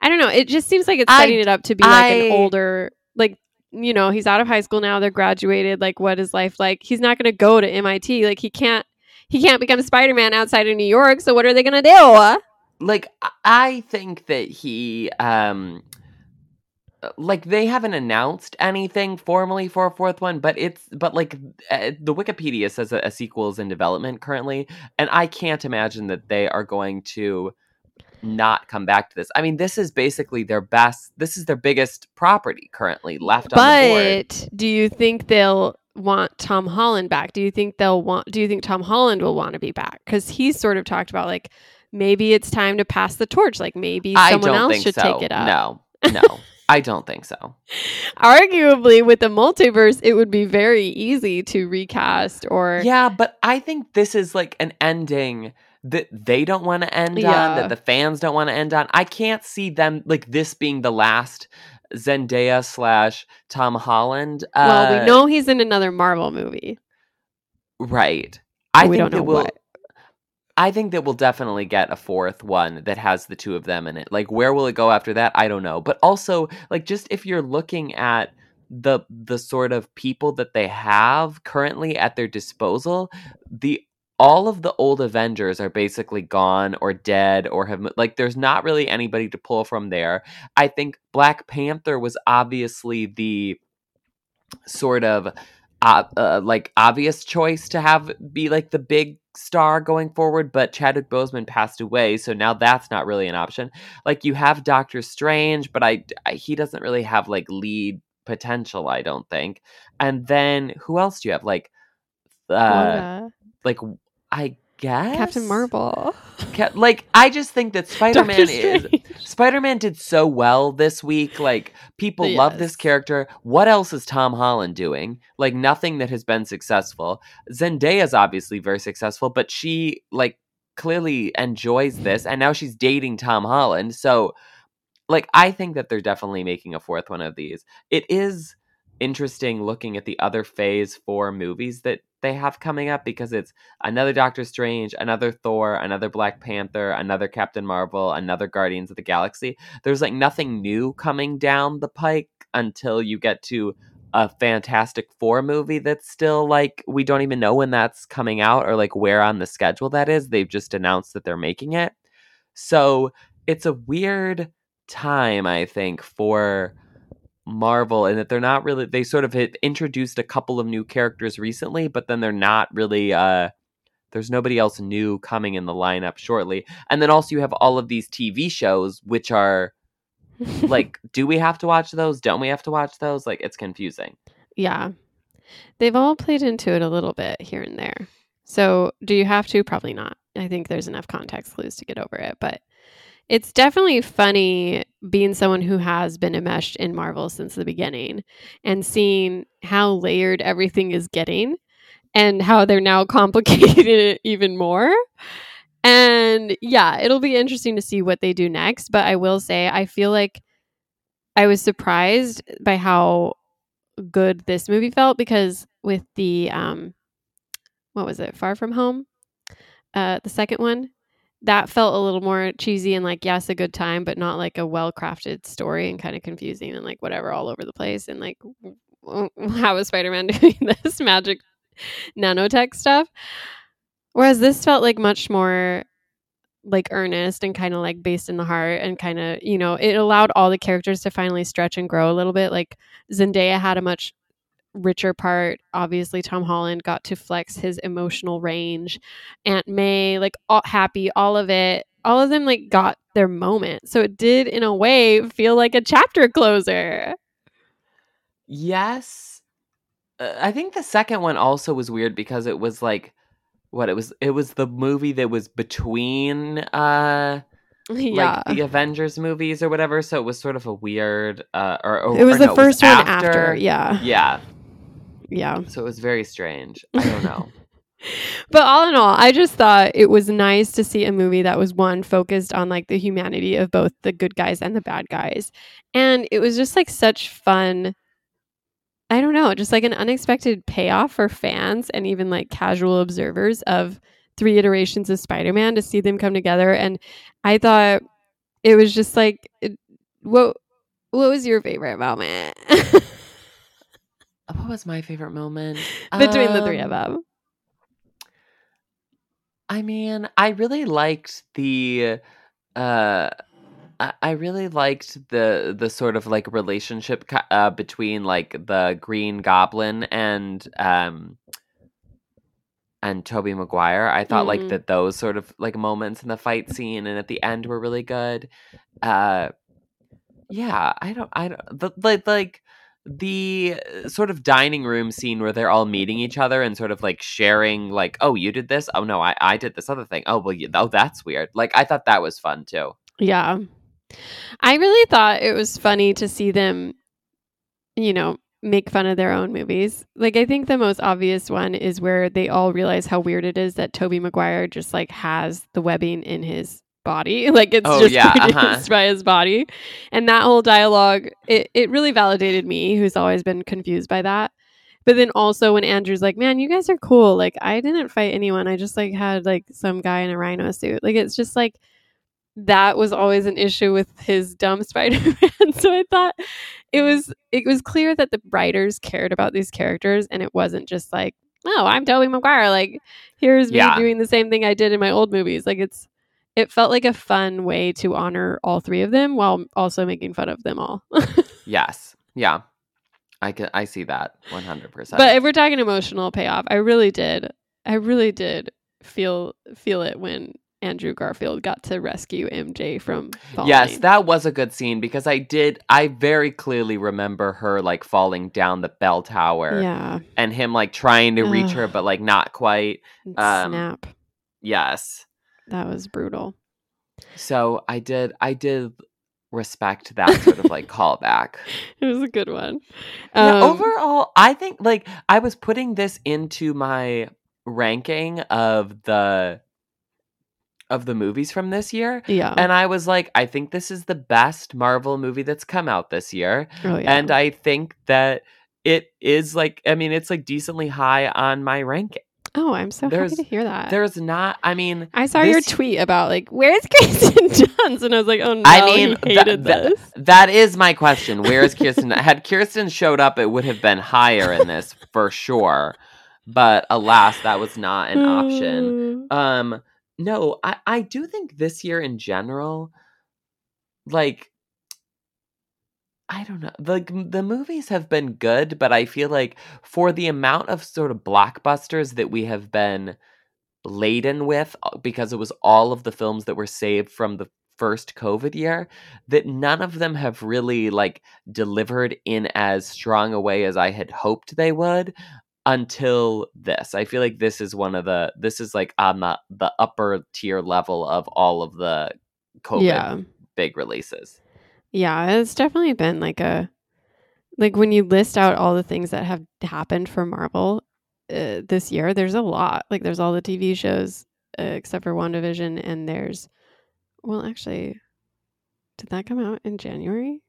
[SPEAKER 1] I don't know. It just seems like it's
[SPEAKER 2] I-
[SPEAKER 1] setting it up to be like an older, like, you know, he's out of high school now. They're graduated. Like, what is life like? He's not going to go to MIT. Like, he can't. He can't become Spider Man outside of New York. So what are they going to do?
[SPEAKER 2] like I- I think that he um like they haven't announced anything formally for a fourth one but it's but like uh, the wikipedia says that a sequel is in development currently and i can't imagine that they are going to not come back to this i mean this is basically their best this is their biggest property currently left on the board
[SPEAKER 1] But do you think they'll want Tom Holland back? Do you think they'll want? Do you think Tom Holland will want to be back? Because he's sort of talked about like maybe it's time to pass the torch. Like maybe someone else should
[SPEAKER 2] so
[SPEAKER 1] take it up.
[SPEAKER 2] no no i don't think so
[SPEAKER 1] Arguably, with the multiverse, it would be very easy to recast or
[SPEAKER 2] Yeah, but I think this is like an ending that they don't want to end on,
[SPEAKER 1] Yeah.
[SPEAKER 2] that the fans don't want to end on. I can't see them like this being the last Zendaya slash Tom Holland.
[SPEAKER 1] well,
[SPEAKER 2] uh,
[SPEAKER 1] we know he's in another Marvel movie.
[SPEAKER 2] right. I
[SPEAKER 1] we
[SPEAKER 2] think
[SPEAKER 1] don't know
[SPEAKER 2] we'll,
[SPEAKER 1] what.
[SPEAKER 2] I think that we'll definitely get a fourth one that has the two of them in it. Like where will it go after that? I don't know. But also, like just if you're looking at the the sort of people that they have currently at their disposal, the all of the old Avengers are basically gone or dead or have like there's not really anybody to pull from there. I think Black Panther was obviously the sort of uh, uh, like obvious choice to have be like the big star going forward, but Chadwick Boseman passed away, so now that's not really an option. Like you have Doctor Strange, but I, I he doesn't really have like lead potential, I don't think. And then who else do you have? Like, uh, like I guess
[SPEAKER 1] Captain Marvel,
[SPEAKER 2] Ca- like I just think that Spider Man is. Spider Man did so well this week. Like people love this character. What else is Tom Holland doing? Like nothing that has been successful. Zendaya's obviously very successful, but she like clearly enjoys this, and now she's dating Tom Holland. So, like, I think that they're definitely making a fourth one of these. It is interesting looking at the other Phase Four movies that they have coming up because it's another Doctor Strange, another Thor, another Black Panther, another Captain Marvel, another Guardians of the Galaxy. There's like nothing new coming down the pike until you get to a Fantastic Four movie that's still like we don't even know when that's coming out or like where on the schedule that is. They've just announced that they're making it. So it's a weird time, I think, for Marvel and that they're not really they sort of introduced a couple of new characters recently, but then they're not really uh there's nobody else new coming in the lineup shortly. And then also you have all of these TV shows which are like, do we have to watch those? Don't we have to watch those? Like, it's confusing.
[SPEAKER 1] yeah. They've all played into it a little bit here and there. So, do you have to? Probably not. I think there's enough context clues to get over it, but it's definitely funny being someone who has been enmeshed in Marvel since the beginning and seeing how layered everything is getting and how they're now complicating it even more. And yeah, it'll be interesting to see what they do next. But I will say, I feel like I was surprised by how good this movie felt because with the um what was it far from home uh the second one that felt a little more cheesy and like yes a good time but not like a well crafted story and kind of confusing and like whatever all over the place and like how is spider-man doing this magic nanotech stuff? Whereas this felt like much more like earnest and kind of like based in the heart and kind of you know it allowed all the characters to finally stretch and grow a little bit. Like zendaya had a much richer part. Obviously tom holland got to flex his emotional range. Aunt may like all, happy all of it. All of them like got their moment. So it did in a way feel like a chapter closer.
[SPEAKER 2] Yes. Uh, I think the second one also was weird because it was like what it was it was the movie that was between uh
[SPEAKER 1] yeah.
[SPEAKER 2] like the Avengers movies or whatever. So it was sort of a weird uh or, or
[SPEAKER 1] it was the first one after yeah.
[SPEAKER 2] Yeah
[SPEAKER 1] yeah
[SPEAKER 2] so it was very strange I don't know
[SPEAKER 1] but all in all, I just thought it was nice to see a movie that was one focused on like the humanity of both the good guys and the bad guys. And it was just like such fun. I don't know, just like an unexpected payoff for fans and even like casual observers of three iterations of Spider Man to see them come together. And I thought it was just like, it, what, what was your favorite moment
[SPEAKER 2] what was my favorite moment
[SPEAKER 1] between the three of
[SPEAKER 2] Um,
[SPEAKER 1] them?
[SPEAKER 2] I mean, I really liked the uh I I really liked the the sort of like relationship uh between like the Green Goblin and um and Tobey Maguire. I thought like
[SPEAKER 1] Mhm.
[SPEAKER 2] that those sort of like moments in the fight scene and at the end were really good. Uh yeah, I don't I don't the, like like the uh, sort of dining room scene where they're all meeting each other and sort of like sharing like oh you did this oh no I I did this other thing oh well you, oh that's weird like I thought that was fun too
[SPEAKER 1] Yeah. I really thought it was funny to see them, you know, make fun of their own movies. Like I think the most obvious one is where they all realize how weird it is that Tobey Maguire just like has the webbing in his body. Like it's
[SPEAKER 2] Oh,
[SPEAKER 1] just
[SPEAKER 2] yeah,
[SPEAKER 1] produced
[SPEAKER 2] uh-huh.
[SPEAKER 1] by his body. And that whole dialogue, it, it really validated me, who's always been confused by that. But then also when Andrew's like, Man, you guys are cool. Like I didn't fight anyone. I just like had like some guy in a rhino suit. Like it's just like that was always an issue with his dumb Spider-Man. so I thought it was it was clear that the writers cared about these characters and it wasn't just like, oh, I'm Tobey Maguire. Like here's me
[SPEAKER 2] Yeah.
[SPEAKER 1] doing the same thing I did in my old movies. Like it's it felt like a fun way to honor all three of them while also making fun of them all.
[SPEAKER 2] yes yeah I can I see that one hundred percent
[SPEAKER 1] but if we're talking emotional payoff, I really did. I really did feel feel it when Andrew Garfield got to rescue MJ from falling.
[SPEAKER 2] Yes, that was a good scene because I did. I very clearly remember her like falling down the bell tower
[SPEAKER 1] yeah.
[SPEAKER 2] and him like trying to reach
[SPEAKER 1] Ugh.
[SPEAKER 2] her, but like not quite. Um,
[SPEAKER 1] Snap.
[SPEAKER 2] Yes.
[SPEAKER 1] That was brutal.
[SPEAKER 2] So I did. I did respect that sort of like callback.
[SPEAKER 1] It was a good one. Um,
[SPEAKER 2] overall, I think like I was putting this into my ranking of the of the movies from this year.
[SPEAKER 1] yeah.
[SPEAKER 2] And I was like, I think this is the best Marvel movie that's come out this year.
[SPEAKER 1] oh, yeah.
[SPEAKER 2] And I think that it is like, I mean, it's like decently high on my ranking.
[SPEAKER 1] Oh, I'm so happy to hear that.
[SPEAKER 2] There's not, I mean,
[SPEAKER 1] I saw your tweet about like, where's Kirsten Dunst? And I was like, oh no,
[SPEAKER 2] I mean,
[SPEAKER 1] he hated
[SPEAKER 2] that-
[SPEAKER 1] this.
[SPEAKER 2] that is my question. Where is Kirsten? Had Kirsten showed up, it would have been higher in this for sure. But alas, that was not an option. Um, no, I, I do think this year in general, like, I don't know, like m- the movies have been good, but I feel like for the amount of sort of blockbusters that we have been laden with, uh, because it was all of the films that were saved from the first COVID year that none of them have really like delivered in as strong a way as I had hoped they would until this. I feel like this is one of the this is like on the the upper tier level of all of the COVID
[SPEAKER 1] Yeah.
[SPEAKER 2] big releases.
[SPEAKER 1] Yeah, it's definitely been like a like when you list out all the things that have happened for Marvel uh, this year, there's a lot. Like there's all the TV shows uh, except for WandaVision and there's well, actually did that come out in January?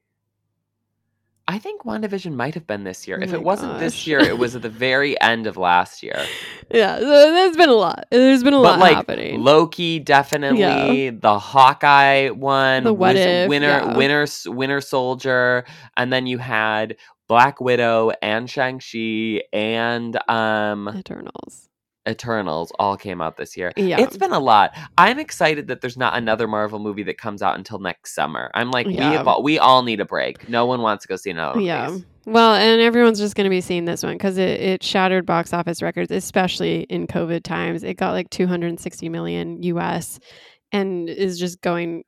[SPEAKER 2] I think WandaVision might have been this year.
[SPEAKER 1] Oh
[SPEAKER 2] if it wasn't this year, it was at the very end of last year.
[SPEAKER 1] Yeah, so there's been a lot. There's been a
[SPEAKER 2] but
[SPEAKER 1] lot
[SPEAKER 2] like
[SPEAKER 1] happening.
[SPEAKER 2] Loki, definitely the Hawkeye one,
[SPEAKER 1] The What If,
[SPEAKER 2] Winter,
[SPEAKER 1] yeah.
[SPEAKER 2] Winter, Winter Soldier, and then you had Black Widow and Shang Chi and um
[SPEAKER 1] Eternals.
[SPEAKER 2] Eternals all came out this year.
[SPEAKER 1] Yeah.
[SPEAKER 2] It's been a lot. I'm excited that there's not another Marvel movie that comes out until next summer. I'm like, we have all, we all need a break. No one wants to go see another. one
[SPEAKER 1] Yeah.
[SPEAKER 2] these.
[SPEAKER 1] Well, and everyone's just going to be seeing this one because it, it shattered box office records, especially in COVID times. It got like 260 million US and is just going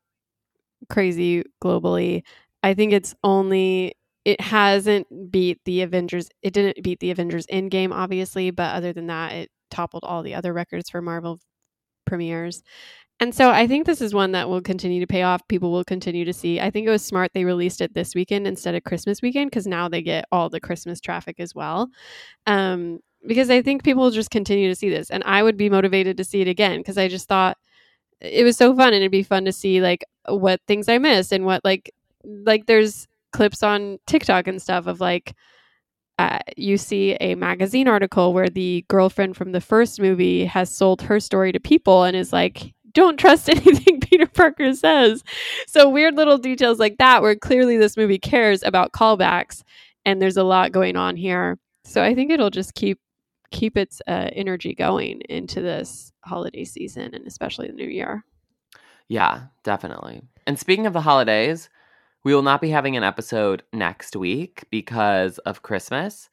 [SPEAKER 1] crazy globally. I think it's only, it hasn't beat the Avengers. It didn't beat the Avengers Endgame, obviously, but other than that, it toppled all the other records for Marvel premieres. And so I think this is one that will continue to pay off. People will continue to see. I think it was smart they released it this weekend instead of Christmas weekend because now they get all the Christmas traffic as well. Um, because I think people will just continue to see this, and I would be motivated to see it again because I just thought it was so fun, and it'd be fun to see like what things I missed and what like like there's clips on TikTok and stuff of like uh, you see a magazine article where the girlfriend from the first movie has sold her story to people and is like, don't trust anything Peter Parker says. So, weird little details like that, where clearly this movie cares about callbacks and there's a lot going on here. So, I think it'll just keep keep its uh, energy going into this holiday season and especially the new year.
[SPEAKER 2] Yeah, definitely. And speaking of the holidays, we will not be having an episode next week because of Christmas.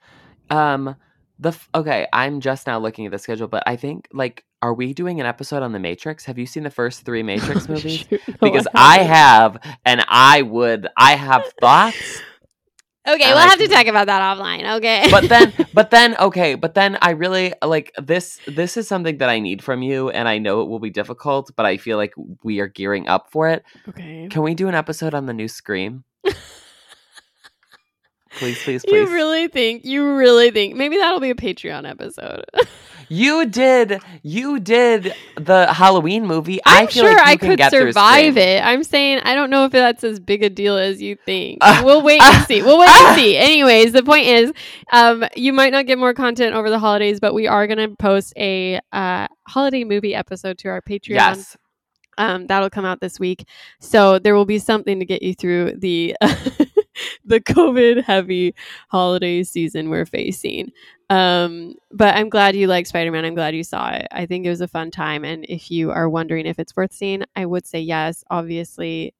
[SPEAKER 2] Um the f- okay, I'm just now looking at the schedule, but I think like are we doing an episode on the Matrix? Have you seen the first 3 Matrix movies?
[SPEAKER 1] Shoot, no,
[SPEAKER 2] Because I
[SPEAKER 1] haven't.
[SPEAKER 2] have and I would I have thoughts
[SPEAKER 1] Okay,
[SPEAKER 2] and
[SPEAKER 1] we'll
[SPEAKER 2] I
[SPEAKER 1] have to talk about that offline. Okay.
[SPEAKER 2] but then but then okay but then i really like this this is something that i need from you and i know it will be difficult but i feel like we are gearing up for it
[SPEAKER 1] okay.
[SPEAKER 2] can we do an episode on the new scream please please please
[SPEAKER 1] You really think? You really think? Maybe that'll be a Patreon episode.
[SPEAKER 2] you did you did the halloween movie
[SPEAKER 1] I'm
[SPEAKER 2] i feel
[SPEAKER 1] sure
[SPEAKER 2] like you
[SPEAKER 1] I
[SPEAKER 2] can
[SPEAKER 1] could
[SPEAKER 2] get
[SPEAKER 1] survive it. I'm saying I don't know if that's as big a deal as you think.
[SPEAKER 2] Uh,
[SPEAKER 1] we'll wait
[SPEAKER 2] uh,
[SPEAKER 1] and see. We'll wait
[SPEAKER 2] uh.
[SPEAKER 1] and see. Anyways, the point is, um, you might not get more content over the holidays, but we are going to post a uh, holiday movie episode to our Patreon.
[SPEAKER 2] yes
[SPEAKER 1] Um, that'll come out this week, so there will be something to get you through the the COVID heavy holiday season we're facing. Um, but I'm glad you like Spider Man. I'm glad you saw it. I think it was a fun time, and if you are wondering if it's worth seeing, I would say yes. Obviously,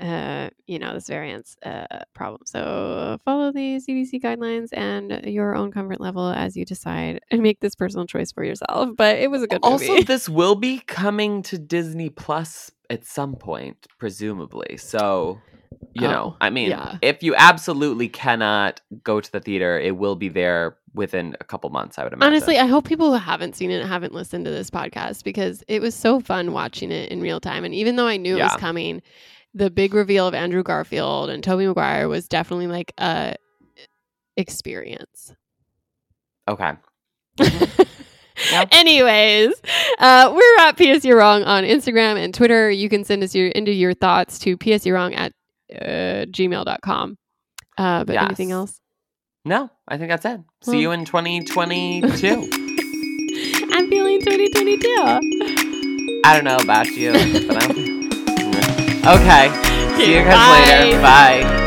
[SPEAKER 1] uh, you know this variant's uh problem. So follow the CDC guidelines and your own comfort level as you decide and make this personal choice for yourself. But it was a good movie.
[SPEAKER 2] also this will be coming to disney plus at some point presumably so you know
[SPEAKER 1] Oh,
[SPEAKER 2] i mean
[SPEAKER 1] yeah.
[SPEAKER 2] if you absolutely cannot go to the theater it will be there within a couple months i would imagine
[SPEAKER 1] Honestly, I hope people who haven't seen it haven't listened to this podcast because it was so fun watching it in real time. And even though I knew it was coming, the big reveal of Andrew Garfield and Tobey Maguire was definitely like a experience.
[SPEAKER 2] okay Yep.
[SPEAKER 1] Anyways, uh, we're at PSU Wrong on Instagram and Twitter. You can send us your into your thoughts to PSU Wrong at uh, gmail.com. Uh, but anything else?
[SPEAKER 2] no i think that's it see you in 2022
[SPEAKER 1] I'm feeling 2022.
[SPEAKER 2] i don't know about you but I'm... okay see you guys
[SPEAKER 1] Bye.
[SPEAKER 2] later bye